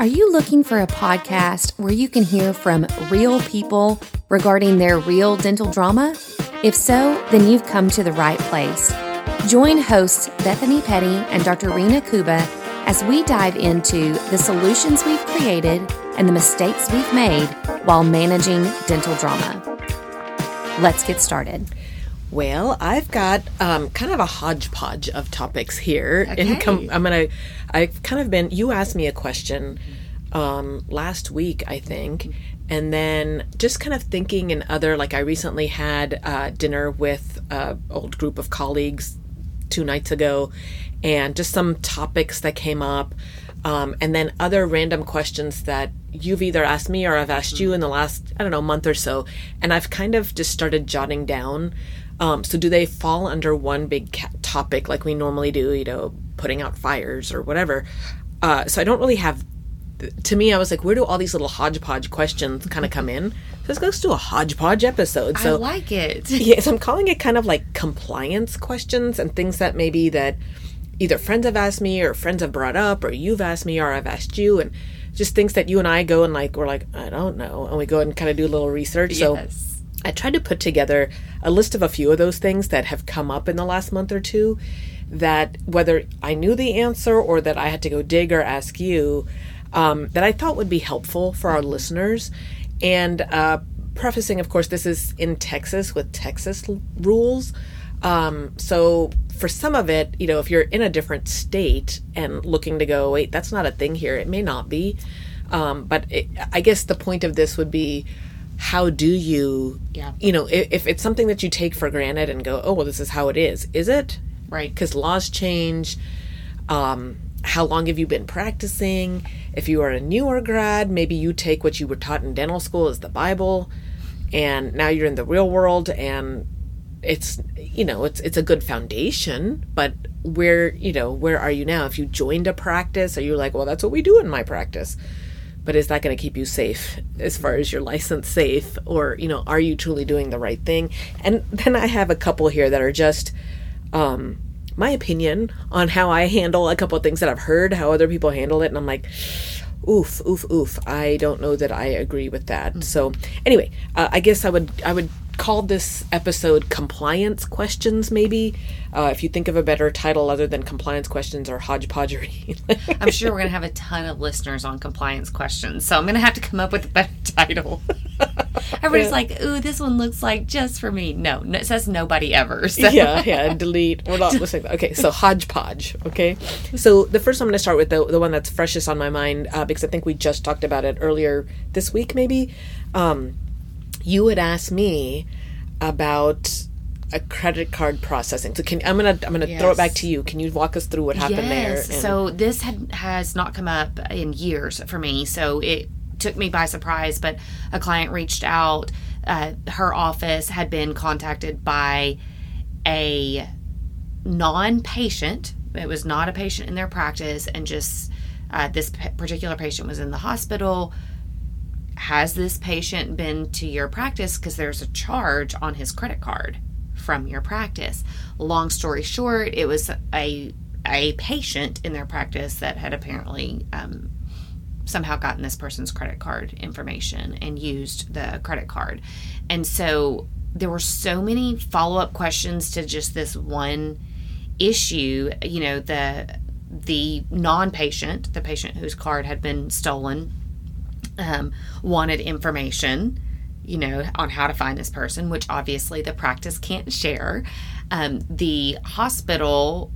Are you looking for a podcast where you can hear from real people regarding their real dental drama? If so, then you've come to the right place. Join hosts Bethany Petty and Dr. Rena Kuba as we dive into the solutions we've created and the mistakes we've made while managing dental drama. Let's get started. Well, I've got um, kind of a hodgepodge of topics here. Okay. Com- I'm gonna. I've kind of been. You asked me a question um, last week, I think, and then just kind of thinking and other. Like I recently had uh, dinner with an old group of colleagues two nights ago, and just some topics that came up, um, and then other random questions that you've either asked me or I've asked you in the last I don't know month or so, and I've kind of just started jotting down. Um, so do they fall under one big topic like we normally do? You know, putting out fires or whatever. Uh, so I don't really have. To me, I was like, where do all these little hodgepodge questions kind of come in? So let's do a hodgepodge episode. So I like it. yeah, so I'm calling it kind of like compliance questions and things that maybe that either friends have asked me or friends have brought up or you've asked me or I've asked you and just things that you and I go and like we're like I don't know and we go and kind of do a little research. So Yes. I tried to put together a list of a few of those things that have come up in the last month or two that whether I knew the answer or that I had to go dig or ask you um, that I thought would be helpful for our listeners. And uh, prefacing, of course, this is in Texas with Texas l- rules. Um, so for some of it, you know, if you're in a different state and looking to go, wait, that's not a thing here, it may not be. Um, but it, I guess the point of this would be how do you, Yeah. you know, if, if it's something that you take for granted and go, oh, well, this is how it is, is it? Right. Because laws change. Um, how long have you been practicing? If you are a newer grad, maybe you take what you were taught in dental school as the Bible, and now you're in the real world, and it's you know it's it's a good foundation. But where you know where are you now? If you joined a practice, are you like, well, that's what we do in my practice? But is that going to keep you safe as far as your license safe or you know are you truly doing the right thing? And then i have a couple here that are just um my opinion on how i handle a couple of things that i've heard how other people handle it and i'm like oof oof oof. I don't know that i agree with that. So anyway uh, i guess i would i would call this episode compliance questions maybe uh, if you think of a better title other than compliance questions or hodgepodgery I'm sure we're going to have a ton of listeners on compliance questions, so I'm going to have to come up with a better title. Everybody's like, ooh, this one looks like just for me. No, no it says nobody ever. So. yeah, yeah, delete. We're not listening. Okay, so hodgepodge. Okay, so the first I'm going to start with the the one that's freshest on my mind uh, because I think we just talked about it earlier this week. Maybe um, you would ask me about a credit card processing. So can I'm gonna I'm gonna throw it back to you. Can you walk us through what happened there? Yes. and- So this had has not come up in years for me. So it took me by surprise. But a client reached out. Uh, her office had been contacted by a non-patient. It was not a patient in their practice, and just uh, this p- particular patient was in the hospital. Has this patient been to your practice? Because there's a charge on his credit card from your practice. Long story short, it was a a patient in their practice that had apparently um, somehow gotten this person's credit card information and used the credit card. And so there were so many follow up questions to just this one issue. You know, the the non patient, the patient whose card had been stolen, um, wanted information, you know, on how to find this person, which obviously the practice can't share. Um, the hospital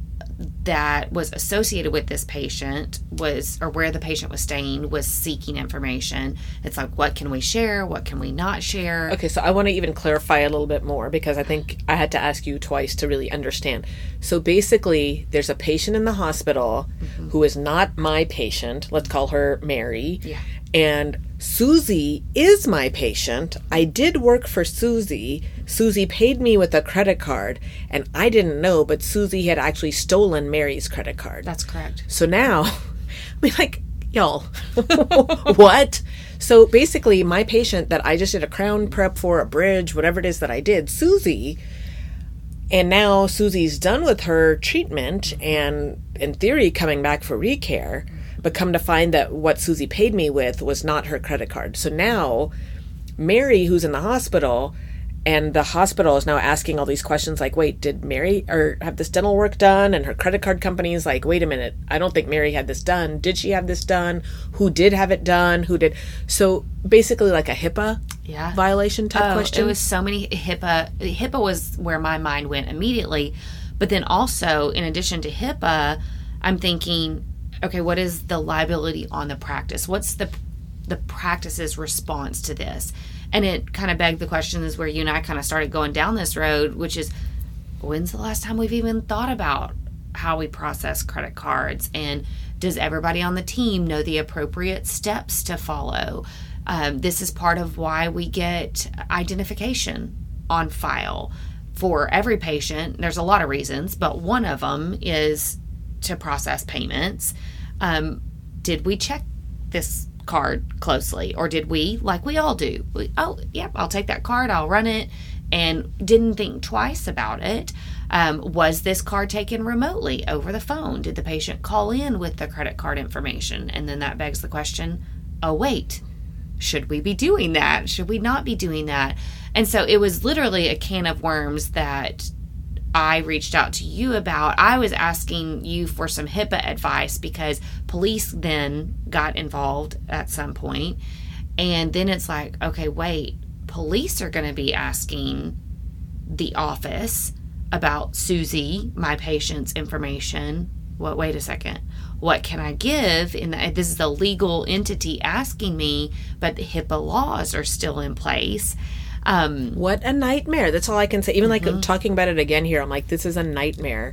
that was associated with this patient was, or where the patient was staying, was seeking information. It's like, what can we share? What can we not share? Okay, so I want to even clarify a little bit more because I think I had to ask you twice to really understand. So basically, there's a patient in the hospital who is not my patient. Let's call her Mary. Yeah. And Susie is my patient. I did work for Susie. Susie paid me with a credit card, and I didn't know, but Susie had actually stolen Mary's credit card. That's correct. So now, I mean, like, y'all, what? So basically, my patient that I just did a crown prep for, a bridge, whatever it is that I did, Susie, and now Susie's done with her treatment and, in theory, coming back for recare. But come to find that what Susie paid me with was not her credit card. So now Mary, who's in the hospital, and the hospital is now asking all these questions like wait did mary or have this dental work done and her credit card company is like wait a minute i don't think mary had this done did she have this done who did have it done who did so basically like a hipaa Yeah. violation type Oh, question It was so many HIPAA. HIPAA was where my mind went immediately. But then also, in addition to HIPAA, I'm thinking, okay, what is the liability on the practice? What's the the practice's response to this? And it kind of begged the question is where you and I kind of started going down this road, which is when's the last time we've even thought about how we process credit cards and does everybody on the team know the appropriate steps to follow um, this is part of why we get identification on file for every patient there's a lot of reasons but one of them is to process payments. Um, did we check this card closely or did we? Like we all do. We, oh yep i'll take that card i'll run it and didn't think twice about it. Um, was this card taken remotely over the phone? Did the patient call in with the credit card information? And then that begs the question oh wait should we be doing that? Should we not be doing that? And so it was literally a can of worms that I reached out to you about. I was asking you for some HIPAA advice because police then got involved at some point. And then it's like, okay, wait, police are going to be asking the office about Susie, my patient's information. What, wait a second. What can I give? The, this is the legal entity asking me, but the HIPAA laws are still in place. Um, what a nightmare. That's all i can say. Even Mm-hmm. like talking about it again here i'm like this is a nightmare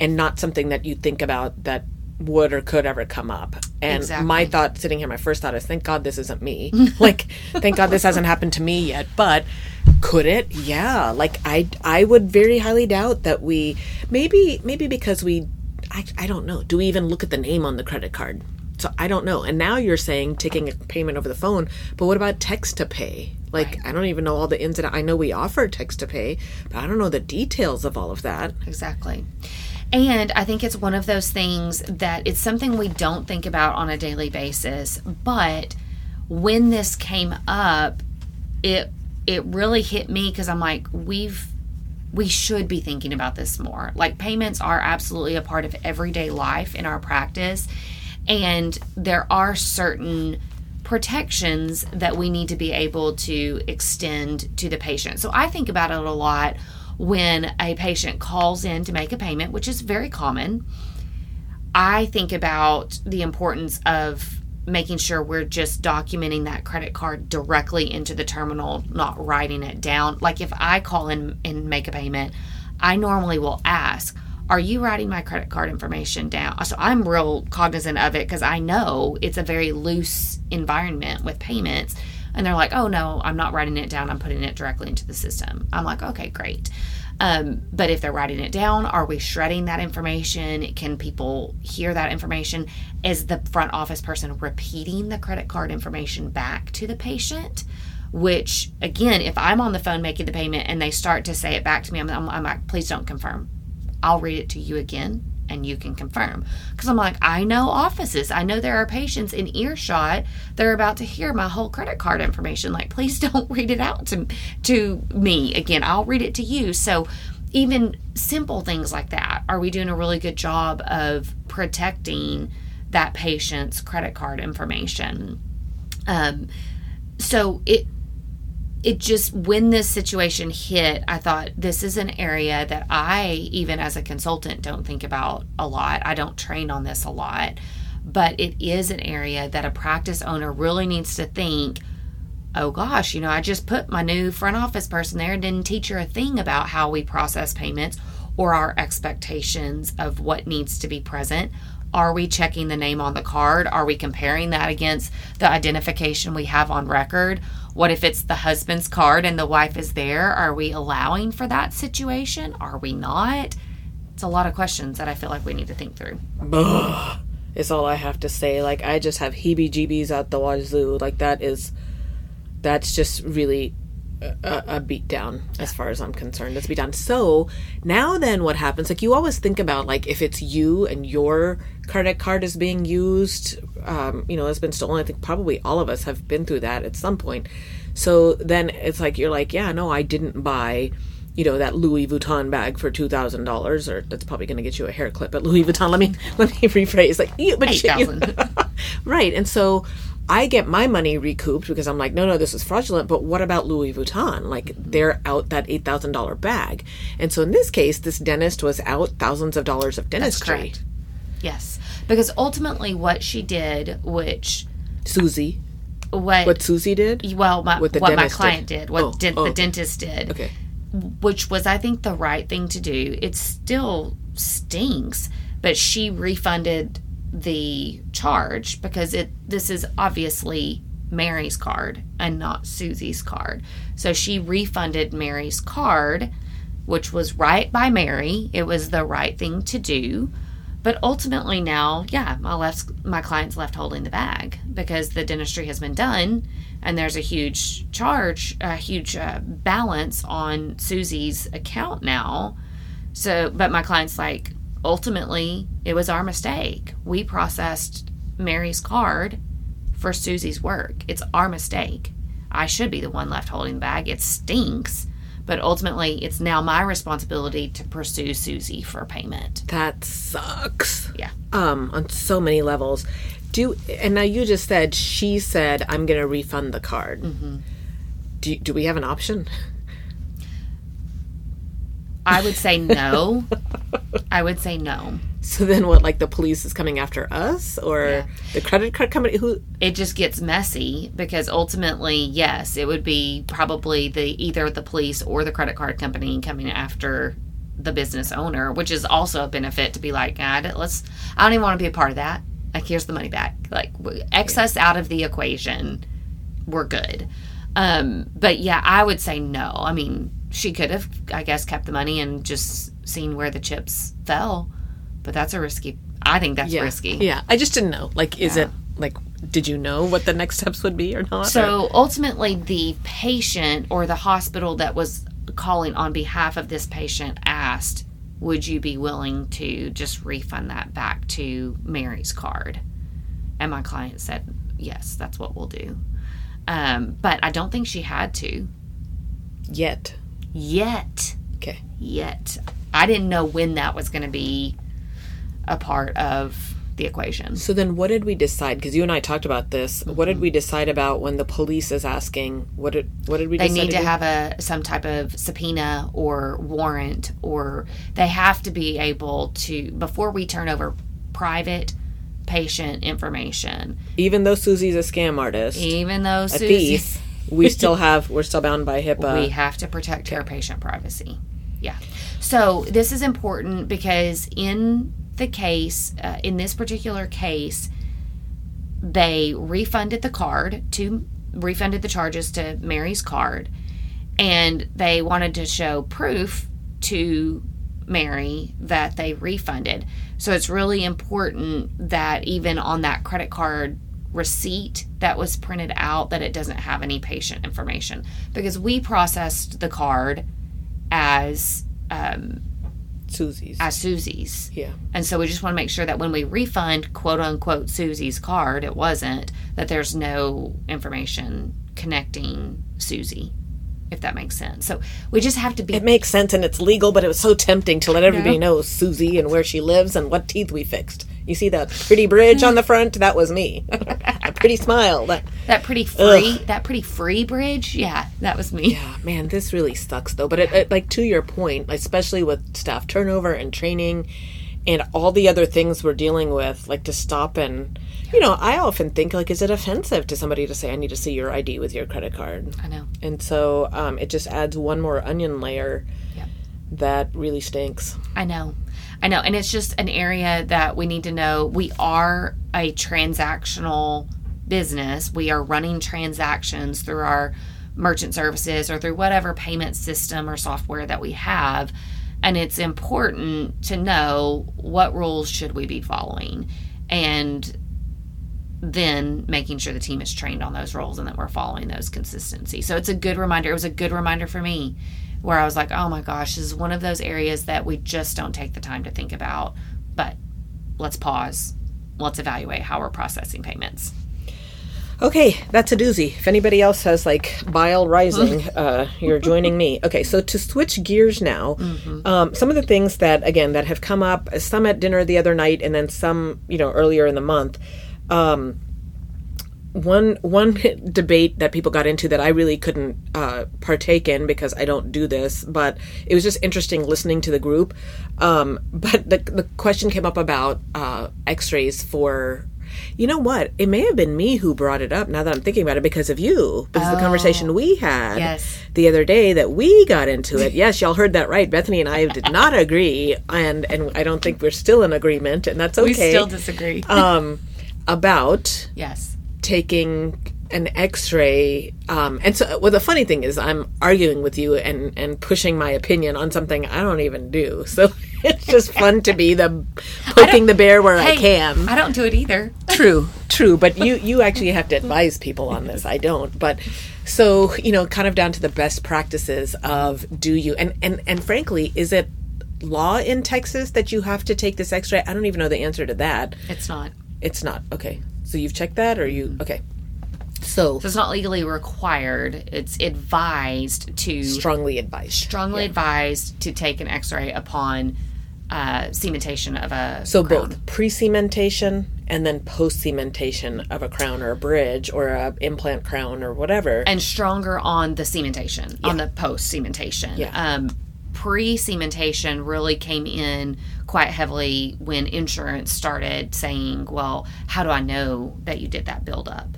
and not something that you think about that would or could ever come up. And Exactly. my thought sitting here my first thought is thank god this isn't me. Like thank god this hasn't happened to me yet. But could it? Yeah. Like i i would very highly doubt that we maybe maybe because we I, I don't know. Do we even look at the name on the credit card so i don't know and now you're saying taking a payment over the phone but what about text to pay like i don't even know all the ins and outs i know we offer text to pay but i don't know the details of all of that Exactly. And I think it's one of those things that it's something we don't think about on a daily basis, but when this came up, it it really hit me cuz I'm like we've we should be thinking about this more. Like payments are absolutely a part of everyday life in our practice and there are certain protections that we need to be able to extend to the patient. So I think about it a lot when a patient calls in to make a payment, which is very common. I think about the importance of making sure we're just documenting that credit card directly into the terminal, not writing it down. Like if I call in and make a payment, I normally will ask, Are you writing my credit card information down? So I'm real cognizant of it because I know it's a very loose environment with payments. And they're like, Oh, no, I'm not writing it down. I'm putting it directly into the system. I'm like, Okay, great. Um, but if they're writing it down, are we shredding that information? Can people hear that information? Is the front office person repeating the credit card information back to the patient? Which, again, if I'm on the phone making the payment and they start to say it back to me, I'm, I'm, I'm like, please don't confirm. I'll read it to you again and you can confirm. Because I'm like, I know offices. I know there are patients in earshot They're about to hear my whole credit card information. Like, please don't read it out to, to me again. I'll read it to you. So, even simple things like that, are we doing a really good job of protecting that patient's credit card information? Um, so it it just when this situation hit i thought this is an area that i even as a consultant don't think about a lot. I don't train on this a lot. But it is an area that a practice owner really needs to think oh gosh you know i just put my new front office person there and didn't teach her a thing about how we process payments or our expectations of what needs to be present are we checking the name on the card? Are we comparing that against the identification we have on record? What if it's the husband's card and the wife is there? Are we allowing for that situation? Are we not? It's a lot of questions that I feel like we need to think through. is all I have to say. Like I just have heebie jeebies out the wazoo. Like that is that's just really a, a beat down as far as I'm concerned. It's a beat down. So now then what happens? Like you always think about like if it's you and your credit card is being used, um, you know, has been stolen. I think probably all of us have been through that at some point. So then it's like you're like, yeah, no, I didn't buy you know that Louis Vuitton bag for two thousand dollars, or that's probably going to get you a hair clip at Louis Vuitton. Let me let me rephrase. Like, yeah, but you- 8,000. right? And so I get my money recouped because I'm like, no, no, this is fraudulent. But what about Louis Vuitton? Like, they're out that eight thousand dollar bag, and so in this case, this dentist was out thousands of dollars of dentistry. correct. Yes, because ultimately, what she did, which Susie, what, what Susie did? well, my, what what, my client did. did, what Oh, dent- oh, the okay. dentist did, Okay, which was, I think, the right thing to do. It still stinks, but she refunded the charge because it. This is obviously Mary's card and not Susie's card. So she refunded Mary's card, which was right by Mary. It was the right thing to do. But ultimately now, yeah, my left my client's left holding the bag because the dentistry has been done and there's a huge charge, a huge uh, balance on Susie's account now. So, but my client's like, ultimately, it was our mistake. We processed Mary's card for Susie's work. It's our mistake. I should be the one left holding the bag. It stinks, but ultimately, it's now my responsibility to pursue Susie for payment. that sucks. Yeah. Um, on so many levels. Do and now you just said she said I'm going to refund the card. Mm-hmm. Do do we have an option? I would say no. I would say no. So then what like the police is coming after us or Yeah. the credit card company who It just gets messy because ultimately, yes, it would be probably the either the police or the credit card company coming after the business owner, which is also a benefit to be like, God, let's. I don't even want to be a part of that. Like, here's the money back. Like, excess out of the equation, we're good. Um, but yeah, I would say no. I mean, she could have, I guess, kept the money and just seen where the chips fell, but that's a risky. I think that's yeah. risky. Yeah. I just didn't know. Like is Yeah. it like did you know what the next steps would be or not? Or- So ultimately, the patient or the hospital that was calling on behalf of this patient asked, Would you be willing to just refund that back to Mary's card? And my client said, Yes, that's what we'll do. Um, but I don't think she had to yet. Yet. Okay. Yet. I didn't know when that was going to be a part of the equation. So then what did we decide cuz you and I talked about this. What Mm-hmm. did we decide about when the police is asking what did what did we they need to do? have a some type of subpoena or warrant or they have to be able to before we turn over private patient information even though Susie's a scam artist, even though a Susie, thief, we still have we're still bound by HIPAA. we have to protect her patient privacy yeah so this is important because in the case uh, in this particular case they refunded the card to refunded the charges to mary's card and they wanted to show proof to Mary that they refunded. So it's really important that even on that credit card receipt that was printed out that it doesn't have any patient information because we processed the card as um, Susie's. as Susie's. yeah. And so we just want to make sure that when we refund quote unquote Susie's card, it wasn't that there's no information connecting Susie, if that makes sense. So we just have to be It makes sense and it's legal, but it was so tempting to let everybody know Susie and where she lives and what teeth we fixed. You see that pretty bridge on the front? That was me. a pretty smile. That, that pretty free that pretty free bridge. Yeah, that was me. yeah, man, this really sucks though. But it, it, like to your point, especially with staff turnover and training and all the other things we're dealing with, like to stop and you know, I often think like, is it offensive to somebody to say I need to see your ID with your credit card? I know. And so um, it just adds one more onion layer Yep. that really stinks. I know. I know. And it's just an area that we need to know. We are a transactional business. We are running transactions through our merchant services or through whatever payment system or software that we have. And it's important to know what rules should we be following. And then making sure the team is trained on those roles and that we're following those consistency. So it's a good reminder. It was a good reminder for me where I was like, oh my gosh, this is one of those areas that we just don't take the time to think about. But let's pause. Let's evaluate how we're processing payments. Okay, that's a doozy. If anybody else has like bile rising, uh, you're joining me. Okay, so to switch gears now, um, some of the things that again that have come up, some at dinner the other night, and then some you know earlier in the month. Um, one one debate that people got into that I really couldn't uh, partake in because I don't do this, but it was just interesting listening to the group. Um, but the the question came up about uh, X-rays for. You know what? It may have been me who brought it up. Now that I'm thinking about it, because of you, because of the conversation we had Yes. the other day that we got into it. Yes, y'all heard that right. Bethany and I did not agree, and and I don't think we're still in agreement, and that's okay. We still disagree. um, about yes. Taking an x-ray um, and so well the funny thing is i'm arguing with you and and pushing my opinion on something i don't even do. So it's just fun to be the poking the bear where i can. I don't do it either. true true but you you actually have to advise people on this. I don't but so you know kind of down to the best practices of do you and and and frankly is it law in texas that you have to take this x-ray? I don't even know the answer to that. It's not. it's not okay so you've checked that or you okay so So it's not legally required. It's advised to strongly advised strongly advised to take an X-ray upon uh, cementation of a so crown. both pre-cementation and then post-cementation of a crown or a bridge or a implant crown or whatever and stronger on the cementation, on the post cementation. Yeah. Um, Pre cementation really came in quite heavily when insurance started saying, well, how do I know that you did that buildup?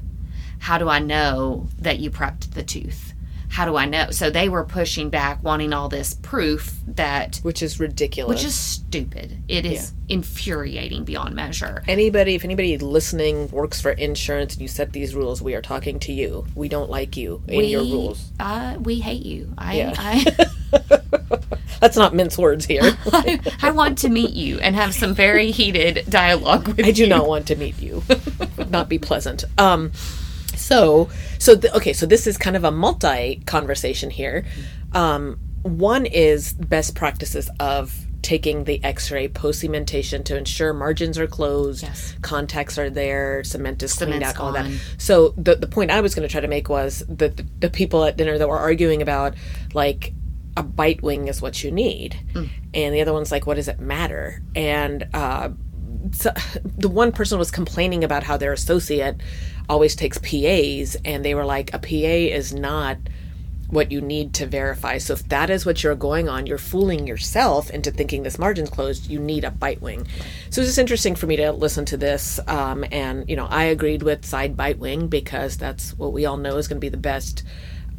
How do I know that you prepped the tooth? How do I know? So they were pushing back, wanting all this proof that, which is ridiculous which is stupid. It is infuriating beyond measure. anybody if anybody listening works for insurance and you set these rules we are talking to you we don't like you and your We- rules Uh, we hate you. I, Yeah. I let's not mince words here I want to meet you and have some very heated dialogue with you. I do not want to meet you. Would not be pleasant. Um, so, so okay, so this is kind of a multi conversation here. Um, one is best practices of taking the X-ray post cementation to ensure margins are closed, Yes. contacts are there, cement is cleaned out, all that. So the the point I was going to try to make was that the, the people at dinner that were arguing about like a bite wing is what you need, and the other one's like, what does it matter? And uh, so, the one person was complaining about how their associate always takes PAs, and they were like, a PA is not what you need to verify. So if that is what you're going on, you're fooling yourself into thinking this margin's closed. You need a bite wing. So it's just interesting for me to listen to this. Um, and you know, I agreed with side bite wing because that's what we all know is going to be the best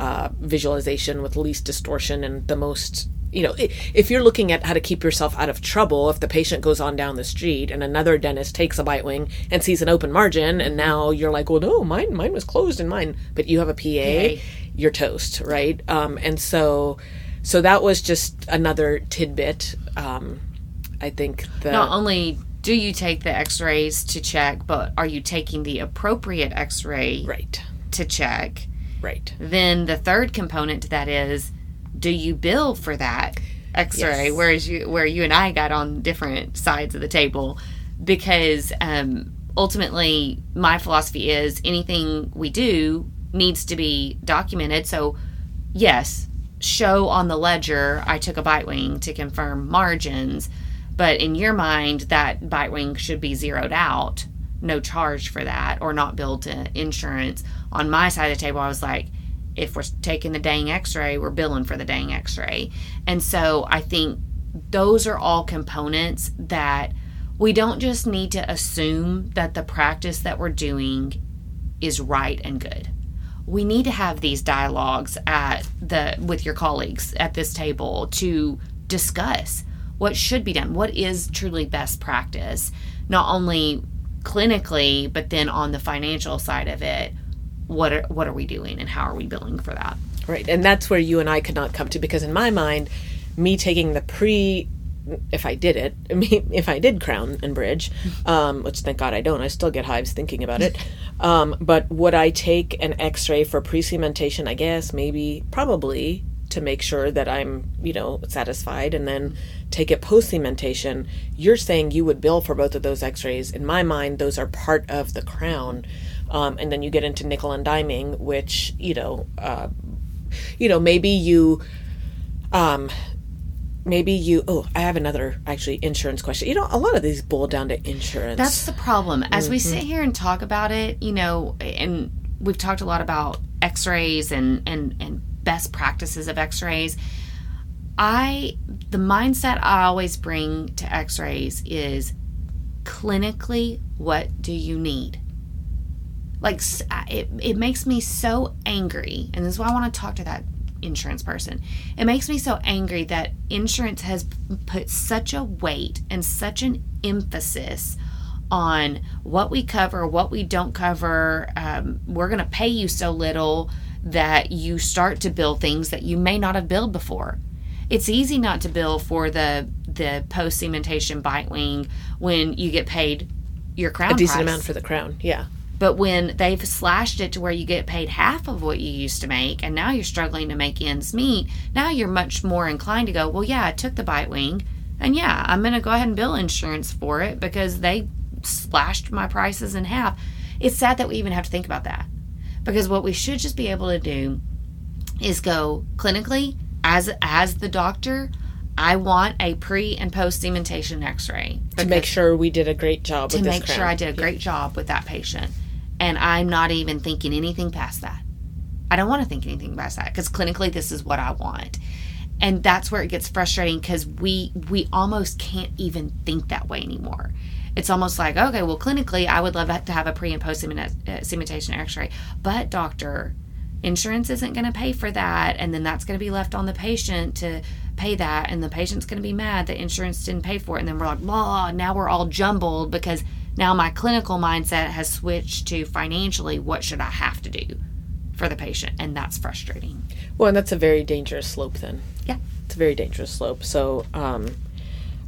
uh, visualization with least distortion and the most. You know, if you're looking at how to keep yourself out of trouble, if the patient goes on down the street and another dentist takes a bite wing and sees an open margin, and now you're like, well, no, mine, mine was closed in mine, but you have a PA, PA. you're toast, right? Um, and so, so that was just another tidbit. Um, I think the Not only do you take the x rays to check, but are you taking the appropriate x ray right, to check? Right, Then the third component to that is do you bill for that x ray? Yes. Whereas you, where you and I got on different sides of the table because um, ultimately my philosophy is anything we do needs to be documented. So, yes, show on the ledger I took a bite wing to confirm margins, but in your mind, that bite wing should be zeroed out, no charge for that, or not billed to insurance. On my side of the table, I was like, if we're taking the dang x ray, we're billing for the dang x ray. And so I think those are all components that we don't just need to assume that the practice that we're doing is right and good. We need to have these dialogues at the with your colleagues at this table to discuss what should be done, what is truly best practice, not only clinically, but then on the financial side of it, what are what are we doing and how are we billing for that? right. And that's where you and I could not come to because in my mind, me taking the pre if I did it, I mean, if I did crown and bridge, um, which thank God I don't, I still get hives thinking about it. Um, but would I take an x ray for pre cementation? I guess, maybe, probably to make sure that I'm, you know, satisfied and then take it post cementation. You're saying you would bill for both of those x rays. In my mind, those are part of the crown. Um, and then you get into nickel and diming, which, you know, uh, you know, maybe you um maybe you oh i have another actually insurance question you know a lot of these boil down to insurance That's the problem. As we sit here and talk about it, you know, and we've talked a lot about x-rays and and and best practices of x-rays. I the mindset I always bring to x-rays is clinically what do you need? Like it it makes me so angry and this is why I want to talk to that insurance person. It makes me so angry that insurance has put such a weight and such an emphasis on what we cover, what we don't cover. Um, we're going to pay you so little that you start to build things that you may not have built before. It's easy not to bill for the the post cementation bite wing when you get paid your crown a decent price. amount for the crown yeah But when they've slashed it to where you get paid half of what you used to make, and now you're struggling to make ends meet, now you're much more inclined to go, well, yeah, I took the bite wing, and yeah, I'm going to go ahead and bill insurance for it because they slashed my prices in half. It's sad that we even have to think about that because what we should just be able to do is go clinically as as the doctor. I want a pre and post cementation X-ray to make sure we did a great job to with this make sure. I did a great job with that patient. And I'm not even thinking anything past that. I don't want to think anything past that because clinically this is what I want. And that's where it gets frustrating because we we almost can't even think that way anymore. It's almost like, okay, well, clinically, I would love to have a pre and post cemen- uh, cementation x ray. But, doctor, insurance isn't going to pay for that. And then that's going to be left on the patient to pay that. And the patient's going to be mad that insurance didn't pay for it. And then we're like, blah, now we're all jumbled because now my clinical mindset has switched to financially, what should I have to do for the patient? And that's frustrating. Well, and that's a very dangerous slope then. Yeah. It's a very dangerous slope. So, um,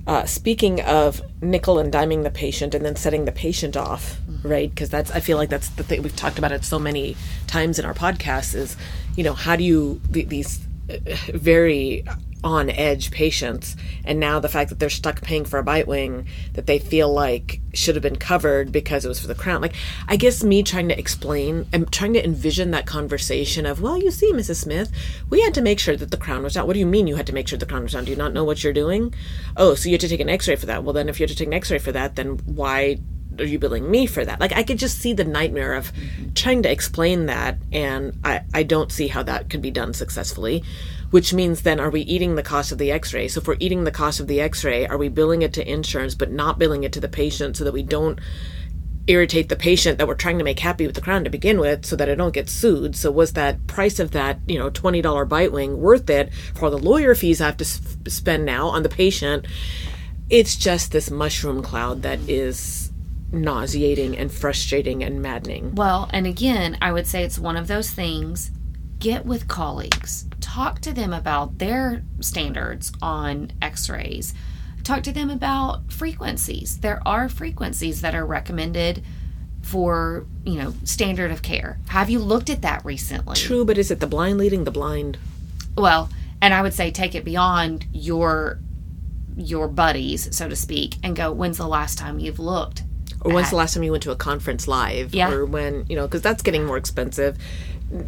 uh, speaking of nickel and diming the patient and then setting the patient off, right? Because that's, I feel like that's the thing we've talked about it so many times in our podcast is, you know, how do you, th- these uh, very on edge patients, and now the fact that they're stuck paying for a bite wing that they feel like should have been covered because it was for the crown. Like, I guess me trying to explain, I'm trying to envision that conversation of, well, you see, Mrs. Smith, we had to make sure that the crown was down. What do you mean you had to make sure the crown was down? Do you not know what you're doing? Oh, so you had to take an x ray for that. Well, then if you had to take an x ray for that, then why are you billing me for that? Like, I could just see the nightmare of mm-hmm. trying to explain that, and I, I don't see how that could be done successfully which means then are we eating the cost of the x-ray? So if we're eating the cost of the x-ray are we billing it to insurance but not billing it to the patient so that we don't irritate the patient that we're trying to make happy with the crown to begin with so that I don't get sued? So was that price of that you know $20 bite wing worth it for the lawyer fees i have to spend now on the patient? It's just this mushroom cloud that is nauseating and frustrating and maddening. Well, and again, I would say it's one of those things. Get with colleagues, talk to them about their standards on x rays, talk to them about frequencies. There are frequencies that are recommended for, you know, standard of care. Have you looked at that recently? true but is it the blind leading the blind Well, and I would say take it beyond your your buddies, so to speak, and go, when's the last time you've looked? Or when's the last time you went to a conference live? Yeah. Or when, you know, because that's getting more expensive.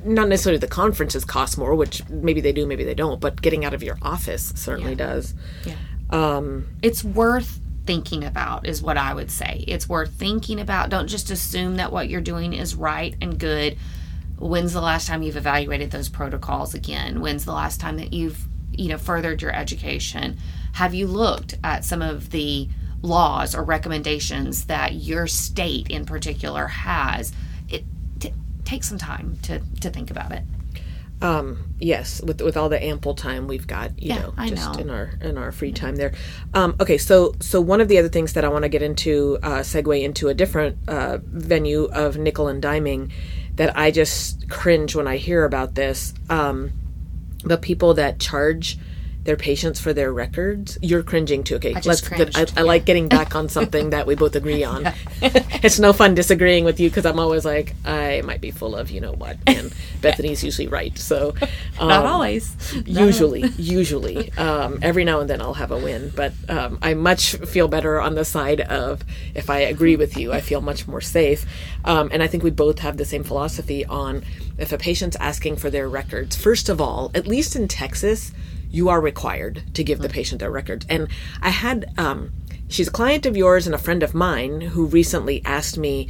Not necessarily the conferences cost more, which maybe they do, maybe they don't, but getting out of your office certainly does. Yeah. Um, it's worth thinking about is what i would say. It's worth thinking about. Don't just assume that what you're doing is right and good. When's the last time you've evaluated those protocols again? When's the last time that you've you know furthered your education? Have you looked at some of the laws or recommendations that your state in particular has it t- takes some time to to think about it um, yes, with with all the ample time we've got, you Yeah, know, just know. in our in our free time there. Um, okay, so so one of the other things that I want to get into, uh, segue into a different uh, venue of nickel and diming, that I just cringe when I hear about this. Um, the people that charge their patients for their records. You're cringing too. Okay, just let's. Good. I, cringed, I like getting back on something that we both agree on. it's no fun disagreeing with you because I'm always like I might be full of you know what, and Bethany's usually right. So um, Not always. Usually, usually, um, every now and then I'll have a win, but um, I much feel better on the side of if I agree with you, I feel much more safe. Um, and I think we both have the same philosophy on if a patient's asking for their records. First of all, at least in Texas, you are required to give the patient their records. And I had, um, she's a client of yours and a friend of mine who recently asked me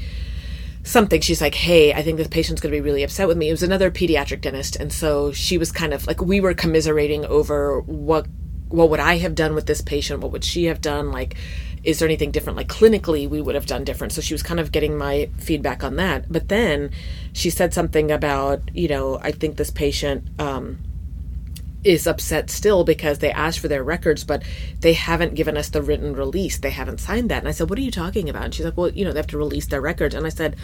something. She's like, Hey, I think this patient's going to be really upset with me. It was another pediatric dentist. And so she was kind of like, we were commiserating over what, what would I have done with this patient? What would she have done? Like, is there anything different? Like clinically, we would have done different. So she was kind of getting my feedback on that. But then she said something about, you know, I think this patient, um, is upset still because they asked for their records, but they haven't given us the written release. They haven't signed that. And I said, What are you talking about? And she's like, Well, you know, they have to release their records. And I said,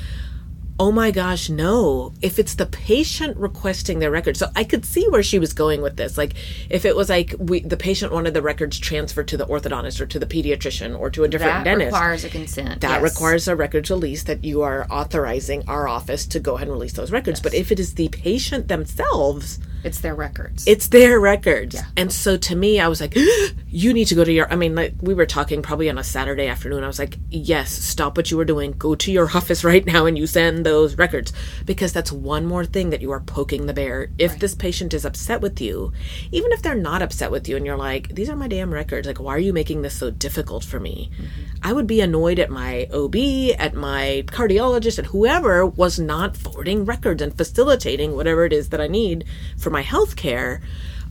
Oh my gosh, no. If it's the patient requesting their records. So I could see where she was going with this. Like if it was like we the patient wanted the records transferred to the orthodontist or to the pediatrician or to a different That dentist. That requires a consent. That yes. requires a records release that you are authorizing our office to go ahead and release those records. But if it is the patient themselves, It's their records. it's their records. Yeah. And so to me, I was like, you need to go to your, I mean, like we were talking probably on a Saturday afternoon. I was like, yes, stop what you were doing. Go to your office right now and you send those records because that's one more thing that you are poking the bear. If this patient is upset with you, even if they're not upset with you and you're like, these are my damn records, like, why are you making this so difficult for me? Mm-hmm. I would be annoyed at my OB, at my cardiologist, at whoever was not forwarding records and facilitating whatever it is that I need for my health care.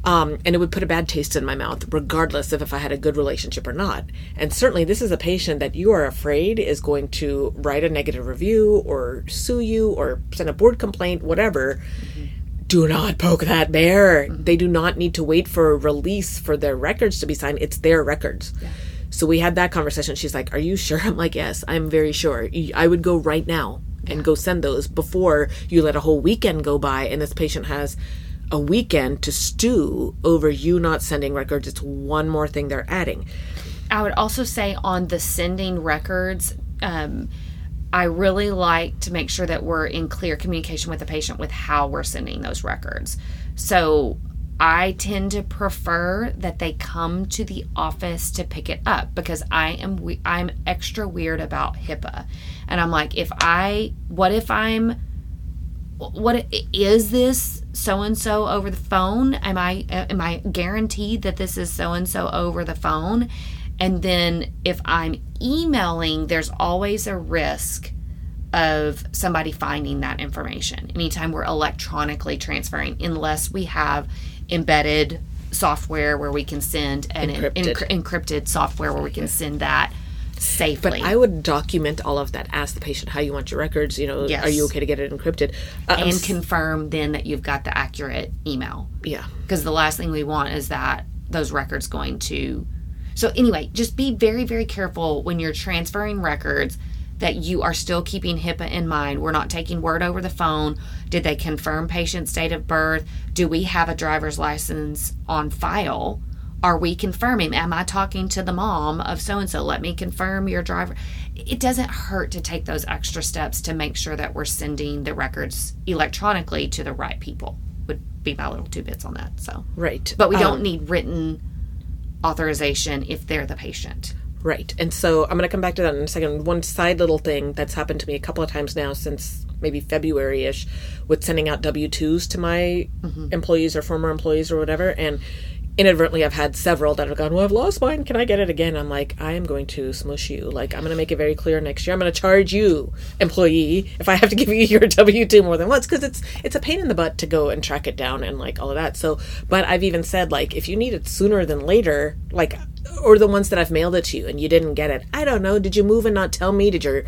Um, and it would put a bad taste in my mouth, regardless of if I had a good relationship or not. And certainly, this is a patient that you are afraid is going to write a negative review or sue you or send a board complaint, whatever. Do not poke that bear. They do not need to wait for a release for their records to be signed. It's their records. So we had that conversation. She's like, Are you sure? I'm like, Yes, I'm very sure. I would go right now and go send those before you let a whole weekend go by and this patient has a weekend to stew over you not sending records. It's one more thing they're adding. I would also say on the sending records, um, I really like to make sure that we're in clear communication with the patient with how we're sending those records. So I tend to prefer that they come to the office to pick it up because I am I'm extra weird about HIPAA, and I'm like, if I what if I'm what is this so and so over the phone? Am i am i guaranteed that this is so and so over the phone? And then if i'm emailing there's always a risk of somebody finding that information. Anytime we're electronically transferring unless we have embedded software where we can send an Encrypted. encry- encrypted software where we can send that safely But I would document all of that. Ask the patient how you want your records. You know, Yes. are you okay to get it encrypted? Uh, and s- confirm then that you've got the accurate email yeah. because the last thing we want is that those records going to so anyway just be very very careful when you're transferring records that you are still keeping HIPAA in mind. We're not taking word over the phone. Did they confirm patient's date of birth? Do we have a driver's license on file? Are we confirming? Am I talking to the mom of so and so? Let me confirm your driver. It doesn't hurt to take those extra steps to make sure that we're sending the records electronically to the right people. Would be my little two bits on that. So, Right. but we don't Um, need written authorization if they're the patient. Right. And so I'm going to come back to that in a second. One side little thing that's happened to me a couple of times now since maybe February ish with sending out W 2s to my employees or former employees or whatever. And inadvertently, I've had several that have gone, Well, I've lost mine. Can I get it again? I'm like, I am going to smush you. Like, I'm going to make it very clear next year. I'm going to charge you, employee, if I have to give you your W 2 more than once because it's, it's a pain in the butt to go and track it down and like all of that. So, but I've even said, like, if you need it sooner than later, like, or the ones that I've mailed it to you and you didn't get it. I don't know. Did you move and not tell me? Did your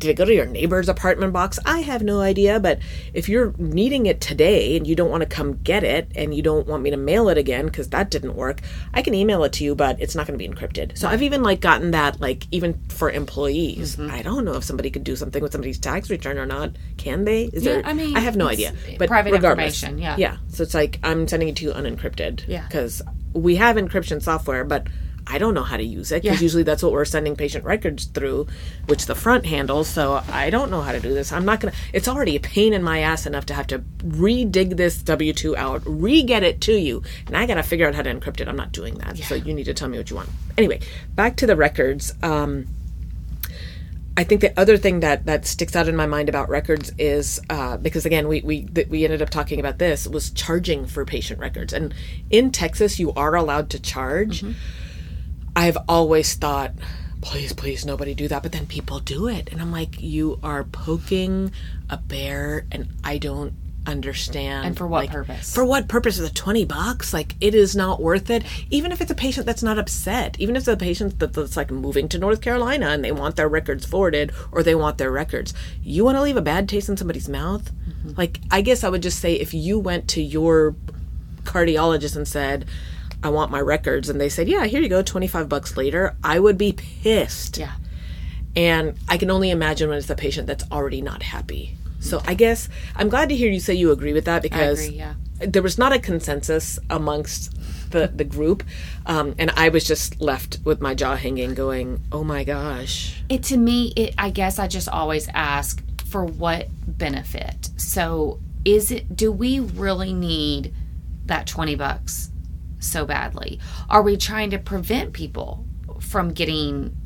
did it go to your neighbor's apartment box? I have no idea, but if you're needing it today and you don't want to come get it and you don't want me to mail it again cuz that didn't work, I can email it to you, but it's not going to be encrypted. So I've even like gotten that like even for employees. Mm-hmm. I don't know if somebody could do something with somebody's tax return or not. Can they? Is there I mean, I have no idea. But private regardless, information, yeah. Yeah. So it's like I'm sending it to you unencrypted Yeah. because we have encryption software, but I don't know how to use it because Yeah. usually that's what we're sending patient records through, which the front handles. So I don't know how to do this. I'm not gonna. It's already a pain in my ass enough to have to re-dig this W two out, re-get it to you, and I gotta figure out how to encrypt it. I'm not doing that. So you need to tell me what you want. Anyway, back to the records. Um, I think the other thing that that sticks out in my mind about records is uh, because again we we that we ended up talking about this was charging for patient records and in Texas you are allowed to charge. I've always thought, please, please, nobody do that, but then people do it, and I'm like, you are poking a bear, and I don't understand. And for what like, purpose? For what purpose? Of the twenty bucks? Like it is not worth it. Even if it's a patient that's not upset, even if it's a patient that's like moving to North Carolina and they want their records forwarded or they want their records, you want to leave a bad taste in somebody's mouth. Mm-hmm. Like I guess I would just say if you went to your cardiologist and said. I want my records, and they said, "Yeah, here you go, twenty five bucks later." I would be pissed. Yeah. And I can only imagine when it's a patient that's already not happy. So I guess I'm glad to hear you say you agree with that because agree, yeah. there was not a consensus amongst the, the group. Um, and I was just left with my jaw hanging, going, oh my gosh. It to me, it I guess I just always ask for what benefit. So is it do we really need that 20 bucks so badly? Are we trying to prevent people from getting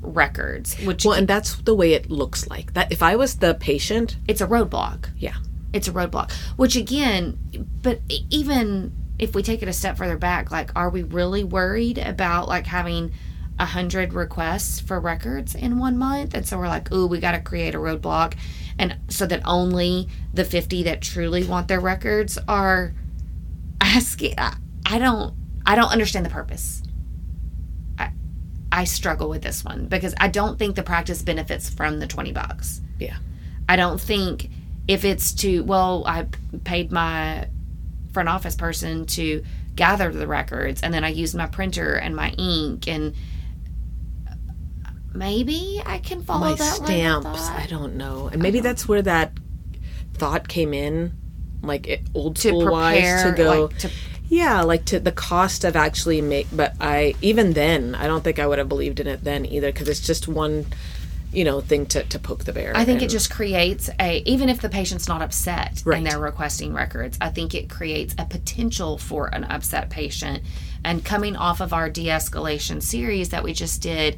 records? Which Well, and that's the way it looks like. That if I was the patient, it's a roadblock. yeah. It's a roadblock. Which again, but even if we take it a step further back, like are we really worried about like having a hundred requests for records in one month? And so we're like, ooh, we got to create a roadblock, and so that only the fifty that truly want their records are asking. I, I don't. I don't understand the purpose. I I struggle with this one because I don't think the practice benefits from the twenty bucks. Yeah. I don't think if it's to well, I paid my front office person to gather the records, and then I used my printer and my ink, and maybe I can follow My that stamps. I don't know. And maybe that's where that thought came in, like it, old school wise, to go. like, to Yeah, like to the cost of actually make, but I even then I don't think I would have believed in it then either because it's just one, you know, thing to, to poke the bear. I think it just creates a even if the patient's not upset Right. and they're requesting records, I think it creates a potential for an upset patient. And coming off of our de-escalation series that we just did,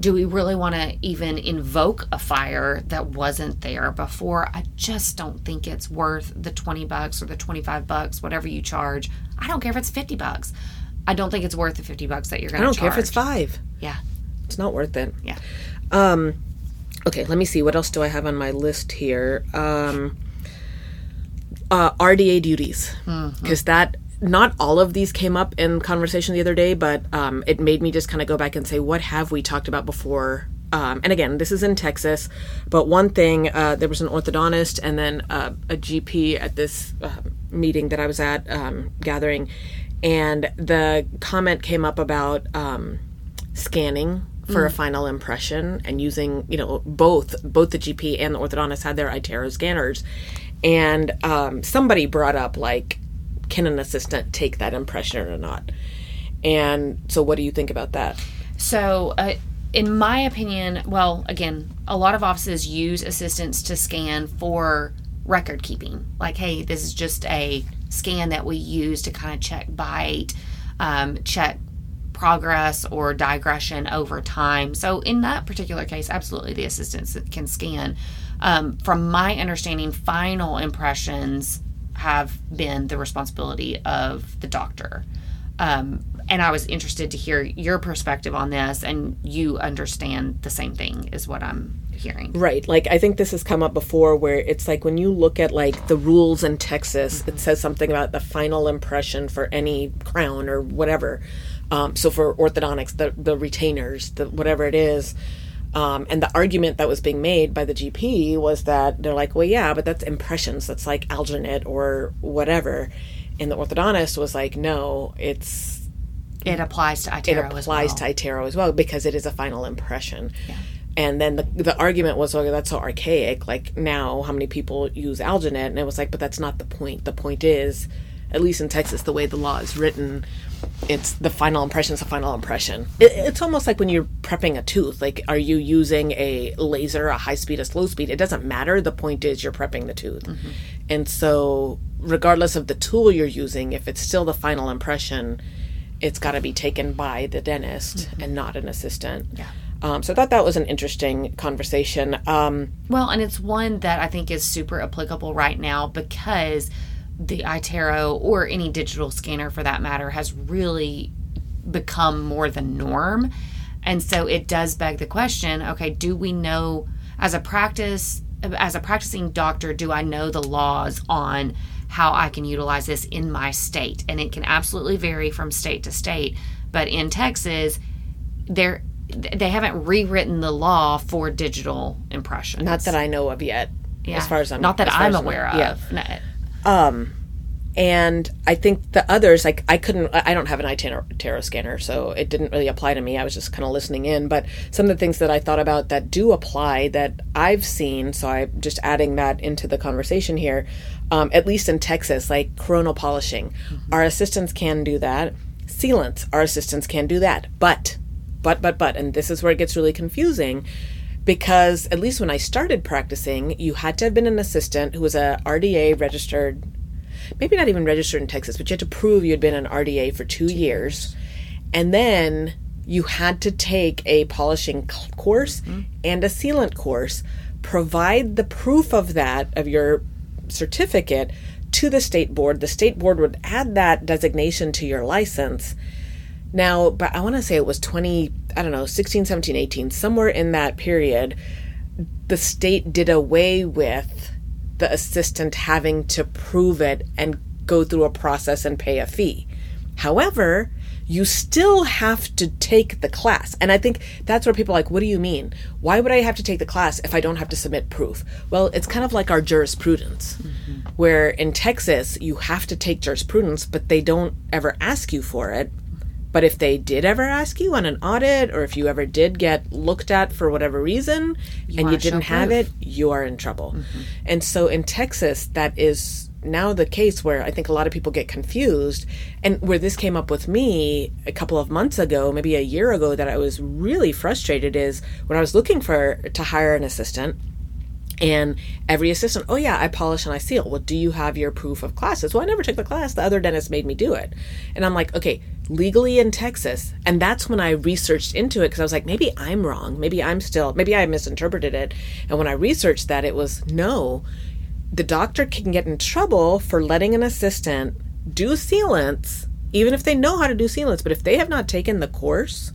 do we really want to even invoke a fire that wasn't there before? I just don't think it's worth the 20 bucks or the 25 bucks, whatever you charge. I don't care if it's 50 bucks. I don't think it's worth the 50 bucks that you're going to charge. I don't charge. care if it's five. Yeah. It's not worth it. Yeah. Um, okay, let me see. What else do I have on my list here? Um, uh, RDA duties, because that not all of these came up in conversation the other day, but um, it made me just kind of go back and say, what have we talked about before? Um, and again, this is in Texas, but one thing uh, there was an orthodontist and then uh, a GP at this uh, meeting that I was at um, gathering, and the comment came up about um, scanning for a final impression and using you know both both the gp and the orthodontist had their iTero scanners and um, somebody brought up like can an assistant take that impression or not and so what do you think about that So, uh, in my opinion, well, again, a lot of offices use assistants to scan for record keeping. Like, hey, this is just a scan that we use to kind of check bite, um, check progress or digression over time. So, in that particular case, absolutely the assistants can scan. Um, from my understanding, final impressions have been the responsibility of the doctor. Um, and I was interested to hear your perspective on this, and you understand the same thing, is what I'm hearing. Right. Like I think this has come up before where it's like when you look at like the rules in Texas, it says something about the final impression for any crown or whatever. Um, so for orthodontics, the the retainers, the whatever it is. Um, and the argument that was being made by the GP was that they're like, well, yeah, but that's impressions. That's like alginate or whatever. And the orthodontist was like, no, it's It applies to it iTero applies as well. to iTero as well because it is a final impression. And then the, the argument was, oh, that's so archaic. Like now, how many people use alginate? And it was like, but that's not the point. The point is, at least in Texas, the way the law is written, it's the final impression is the final impression. It, it's almost like when you're prepping a tooth. Like, are you using a laser, a high speed, a slow speed? It doesn't matter. The point is you're prepping the tooth. Mm-hmm. And so, regardless of the tool you're using, if it's still the final impression, it's got to be taken by the dentist mm-hmm. and not an assistant. Yeah. Um, so I thought that was an interesting conversation. Um, well, and it's one that I think is super applicable right now because the iTero or any digital scanner for that matter has really become more the norm. And so it does beg the question okay, do we know as a practice, as a practicing doctor, do I know the laws on how I can utilize this in my state? And it can absolutely vary from state to state. But in Texas, there they haven't rewritten the law for digital impressions. Not that I know of yet. Yeah. As far as I'm not that I'm aware I'm, of. Yeah. Um, and I think the others, like I couldn't, I don't have an iTero scanner, so it didn't really apply to me. I was just kind of listening in. But some of the things that I thought about that do apply that I've seen, so I'm just adding that into the conversation here. Um, at least in Texas, like coronal polishing, mm-hmm. our assistants can do that. Sealants, our assistants can do that. But, but, but, but, and this is where it gets really confusing because at least when I started practicing, you had to have been an assistant who was a RDA registered maybe not even registered in Texas, but you had to prove you had been an RDA for two years. And then you had to take a polishing course mm-hmm. and a sealant course, provide the proof of that, of your certificate, to the state board. The state board would add that designation to your license. Now, but I want to say it was 20, I don't know, 16, 17, 18, somewhere in that period, the state did away with the assistant having to prove it and go through a process and pay a fee. However, you still have to take the class. And I think that's where people are like, what do you mean? Why would I have to take the class if I don't have to submit proof? Well, it's kind of like our jurisprudence, mm-hmm. where in Texas, you have to take jurisprudence, but they don't ever ask you for it. But if they did ever ask you on an audit, or if you ever did get looked at for whatever reason you and you didn't have it, you are in trouble. Mm-hmm. And so in Texas, that is now the case where I think a lot of people get confused. And where this came up with me a couple of months ago, maybe a year ago, that I was really frustrated is when I was looking for to hire an assistant and every assistant, oh yeah, I polish and I seal. Well, do you have your proof of classes? Well, I never took the class. The other dentist made me do it. And I'm like, okay, legally in Texas. And that's when I researched into it because I was like, maybe I'm wrong. Maybe I'm still, maybe I misinterpreted it. And when I researched that, it was no, the doctor can get in trouble for letting an assistant do sealants, even if they know how to do sealants. But if they have not taken the course,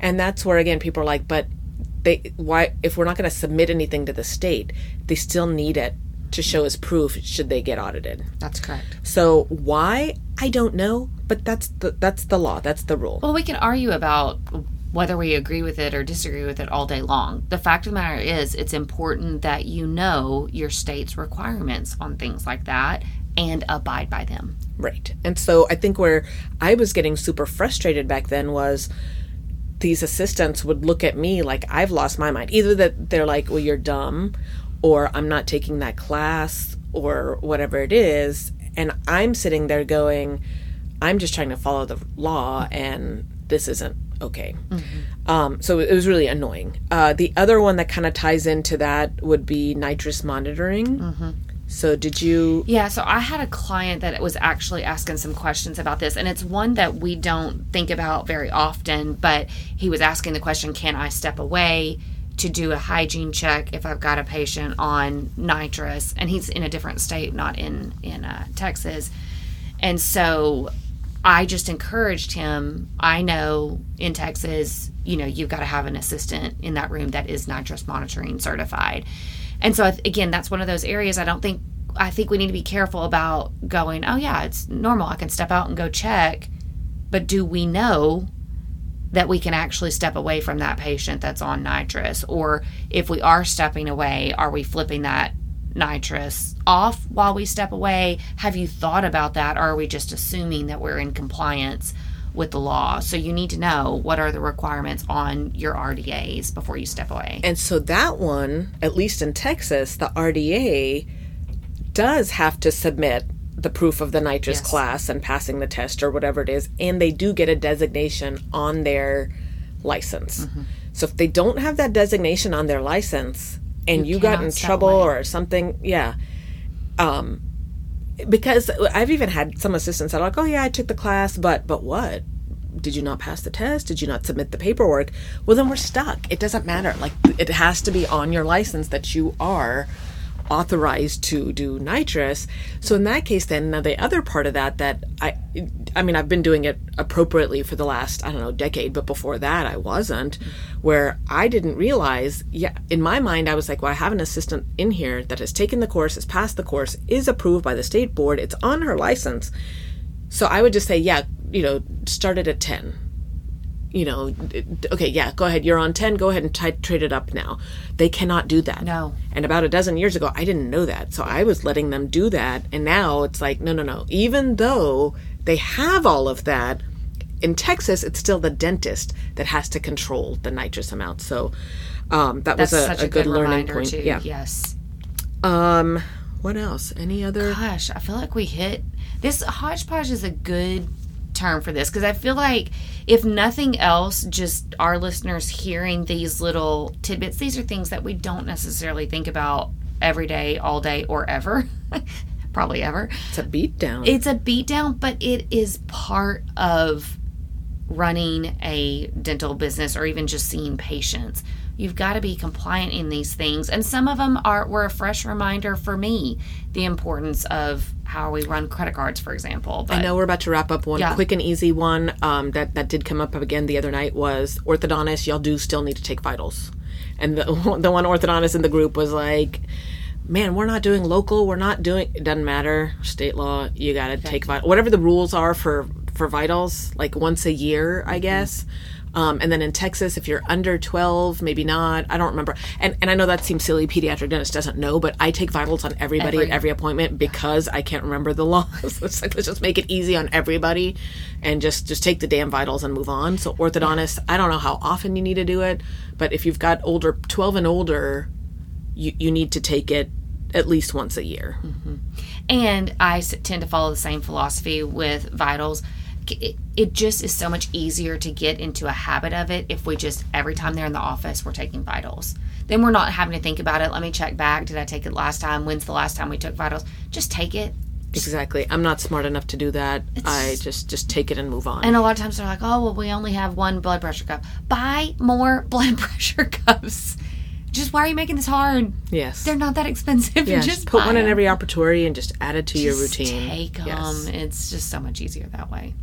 and that's where again people are like, but they why if we're not going to submit anything to the state, they still need it to show as proof should they get audited. That's correct. So why I don't know, but that's the that's the law. That's the rule. Well, we can argue about whether we agree with it or disagree with it all day long. The fact of the matter is, it's important that you know your state's requirements on things like that and abide by them. Right. And so I think where I was getting super frustrated back then was these assistants would look at me like I've lost my mind. Either that they're like, well, you're dumb, or I'm not taking that class, or whatever it is. And I'm sitting there going, I'm just trying to follow the law, and this isn't okay. Mm-hmm. Um, so it was really annoying. Uh, the other one that kind of ties into that would be nitrous monitoring. Mm-hmm. So did you? Yeah, so I had a client that was actually asking some questions about this, and it's one that we don't think about very often. But he was asking the question, "Can I step away to do a hygiene check if I've got a patient on nitrous?" And he's in a different state, not in in uh, Texas, and so I just encouraged him. I know in Texas, you know, you've got to have an assistant in that room that is nitrous monitoring certified. And so again, that's one of those areas I don't think I think we need to be careful about going, "Oh yeah, it's normal. I can step out and go check." But do we know that we can actually step away from that patient that's on nitrous or if we are stepping away, are we flipping that nitrous off while we step away? Have you thought about that or are we just assuming that we're in compliance with the law. So you need to know what are the requirements on your RDAs before you step away. And so that one, at least in Texas, the RDA does have to submit the proof of the nitrous Yes. class and passing the test or whatever it is, and they do get a designation on their license. Mm-hmm. So if they don't have that designation on their license and you, got in trouble or something, yeah. Um because I've even had some assistants that are like, "Oh yeah, I took the class, but but what? Did you not pass the test? Did you not submit the paperwork?" Well, then we're stuck. It doesn't matter. Like it has to be on your license that you are authorized to do nitrous. So in that case then now the other part of that that I I mean I've been doing it appropriately for the last I don't know decade but before that I wasn't where I didn't realize yeah in my mind I was like well I have an assistant in here that has taken the course has passed the course is approved by the state board it's on her license so I would just say yeah you know start it at 10 you know, okay, yeah, go ahead. You're on 10. Go ahead and titrate it up now. They cannot do that. No. And about a dozen years ago, I didn't know that. So I was letting them do that. And now it's like, no, no, no. Even though they have all of that, in Texas, it's still the dentist that has to control the nitrous amount. So um, that That's was a, such a, a, good, good, learning point. too. Yeah. Yes. Um, what else? Any other? Gosh, I feel like we hit this hodgepodge is a good term for this because I feel like if nothing else, just our listeners hearing these little tidbits, these are things that we don't necessarily think about every day, all day, or ever. Probably ever. It's a beat down. It's a beatdown, but it is part of running a dental business or even just seeing patients. You've got to be compliant in these things. And some of them are were a fresh reminder for me the importance of how we run credit cards, for example. But I know we're about to wrap up one Yeah. quick and easy one um, that that did come up again the other night was orthodontist. Y'all do still need to take vitals, and the the one orthodontist in the group was like, "Man, we're not doing local. We're not doing. It doesn't matter. State law. You got to take vital. Whatever the rules are for for vitals, like once a year, I guess." Um, and then in Texas, if you're under 12, maybe not. I don't remember. And and I know that seems silly. Pediatric dentist doesn't know, but I take vitals on everybody Every- at every appointment because I can't remember the laws. it's like let's just make it easy on everybody, and just just take the damn vitals and move on. So orthodontist, I don't know how often you need to do it, but if you've got older 12 and older, you you need to take it at least once a year. And I tend to follow the same philosophy with vitals. It, it just is so much easier to get into a habit of it if we just, every time they're in the office, we're taking vitals. Then we're not having to think about it. Let me check back. Did I take it last time? When's the last time we took vitals? Just take it. Exactly. I'm not smart enough to do that. I just just take it and move on. And a lot of times they're like, oh, well, we only have one blood pressure cup. Buy more blood pressure cups. Just why are you making this hard? yes. They're not that expensive. yeah, just just put one in every opportunity and just add it to your routine. Take them. Yes. It's just so much easier that way.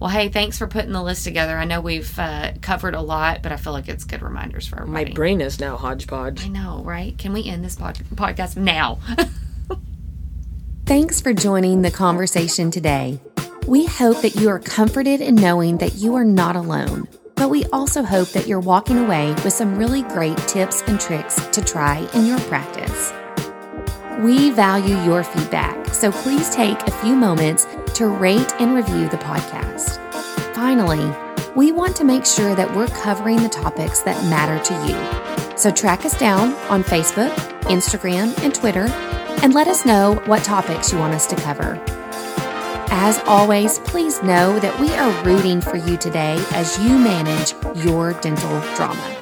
Well, hey, thanks for putting the list together. I know we've uh, covered a lot, but I feel like it's good reminders for My brain is now hodgepodge. I know, right? Can we end this pod- podcast now? Thanks for joining the conversation today. We hope that you are comforted in knowing that you are not alone, but we also hope that you're walking away with some really great tips and tricks to try in your practice. We value your feedback, so please take a few moments to rate and review the podcast. Finally, we want to make sure that we're covering the topics that matter to you. So track us down on Facebook, Instagram, and Twitter, and let us know what topics you want us to cover. As always, please know that we are rooting for you today as you manage your dental drama.